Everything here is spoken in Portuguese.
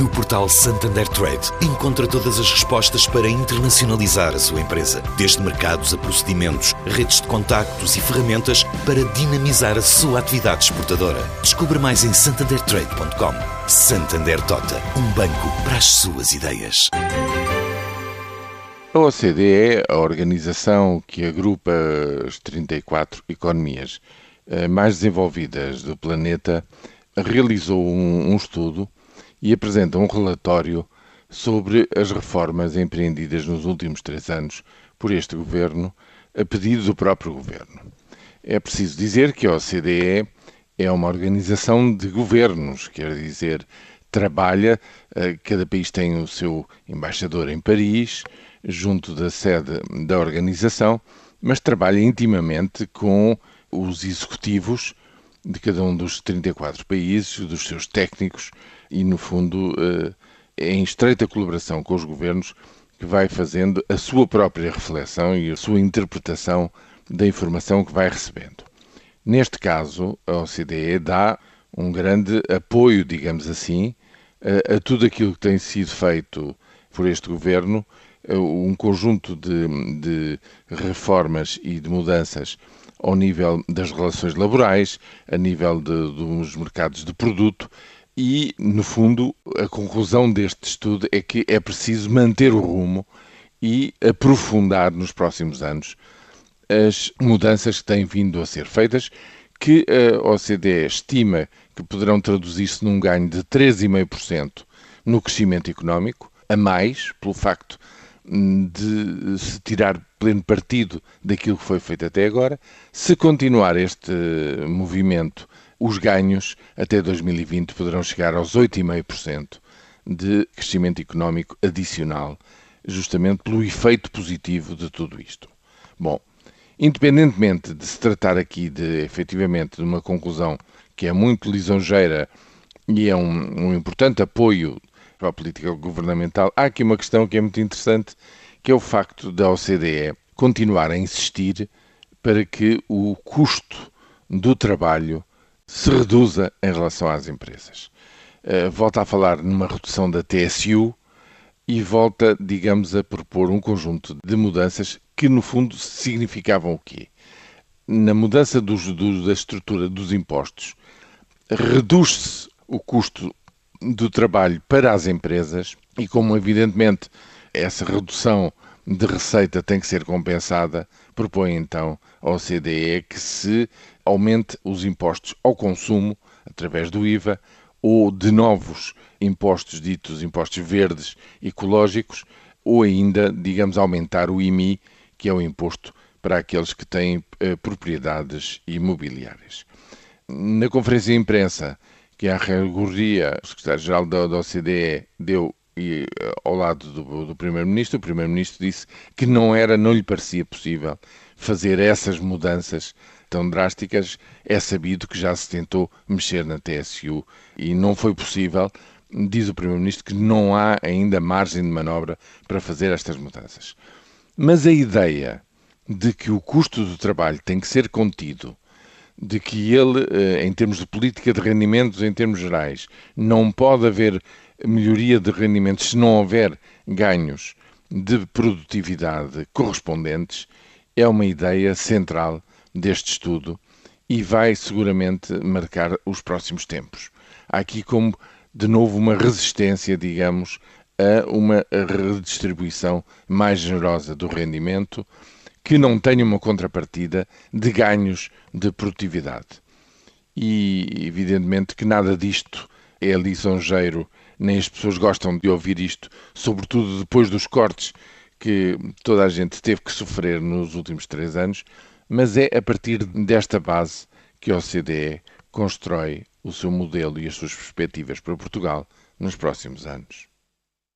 No portal Santander Trade, encontra todas as respostas para internacionalizar a sua empresa, desde mercados a procedimentos, redes de contactos e ferramentas para dinamizar a sua atividade exportadora. Descubra mais em santandertrade.com. Santander Tota, um banco para as suas ideias. A OCDE é a organização que agrupa as 34 economias eh, mais desenvolvidas do planeta, realizou um, um estudo e apresenta um relatório sobre as reformas empreendidas nos últimos três anos por este governo, a pedido do próprio governo. É preciso dizer que a OCDE é uma organização de governos, quer dizer, trabalha, eh, cada país tem o seu embaixador em Paris, junto da sede da organização, mas trabalha intimamente com os executivos de cada um dos 34 países, dos seus técnicos e, no fundo, é em estreita colaboração com os governos que vai fazendo a sua própria reflexão e a sua interpretação da informação que vai recebendo. Neste caso, a OCDE dá um grande apoio, digamos assim, a, a tudo aquilo que tem sido feito por este governo, um conjunto de, de reformas e de mudanças ao nível das relações laborais, a nível de, dos mercados de produto e, no fundo, a conclusão deste estudo é que é preciso manter o rumo e aprofundar nos próximos anos as mudanças que têm vindo a ser feitas, que a OCDE estima que poderão traduzir-se num ganho de 3,5% no crescimento económico, a mais, pelo facto de se tirar pleno partido daquilo que foi feito até agora. Se continuar este movimento, os ganhos até 2020 poderão chegar aos 8,5% de crescimento económico adicional, justamente pelo efeito positivo de tudo isto. Bom, independentemente de se tratar aqui de efetivamente de uma conclusão que é muito lisonjeira e é um, um importante apoio para a política governamental, há aqui uma questão que é muito interessante, que é o facto da OCDE continuar a insistir para que o custo do trabalho se reduza em relação às empresas. Uh, volta a falar numa redução da TSU e volta, digamos, a propor um conjunto de mudanças que, no fundo, significavam o quê? Na mudança do, da estrutura dos impostos, reduz-se o custo do trabalho para as empresas e, como evidentemente essa redução de receita tem que ser compensada, propõe então a OCDE que se aumente os impostos ao consumo através do IVA ou de novos impostos ditos impostos verdes ecológicos ou ainda, digamos, aumentar o IMI, que é o imposto para aqueles que têm eh, propriedades imobiliárias. Na conferência de imprensa que a Gurria, o secretário-geral da, da OCDE, deu e, eh, ao lado do, do Primeiro-Ministro, o Primeiro-Ministro disse que não era, não lhe parecia possível fazer essas mudanças tão drásticas. É sabido que já se tentou mexer na TSU e não foi possível. Diz o Primeiro-Ministro que não há ainda margem de manobra para fazer estas mudanças. Mas a ideia de que o custo do trabalho tem que ser contido de que ele, eh, em termos de política de rendimentos, em termos gerais, não pode haver melhoria de rendimentos se não houver ganhos de produtividade correspondentes, é uma ideia central deste estudo e vai seguramente marcar os próximos tempos. Há aqui como, de novo, uma resistência, digamos, a uma redistribuição mais generosa do rendimento, que não tenha uma contrapartida de ganhos de produtividade. E, evidentemente, que nada disto é lisonjeiro, nem as pessoas gostam de ouvir isto, sobretudo depois dos cortes que toda a gente teve que sofrer nos últimos três anos, mas é a partir desta base que a OCDE constrói o seu modelo e as suas perspectivas para Portugal nos próximos anos.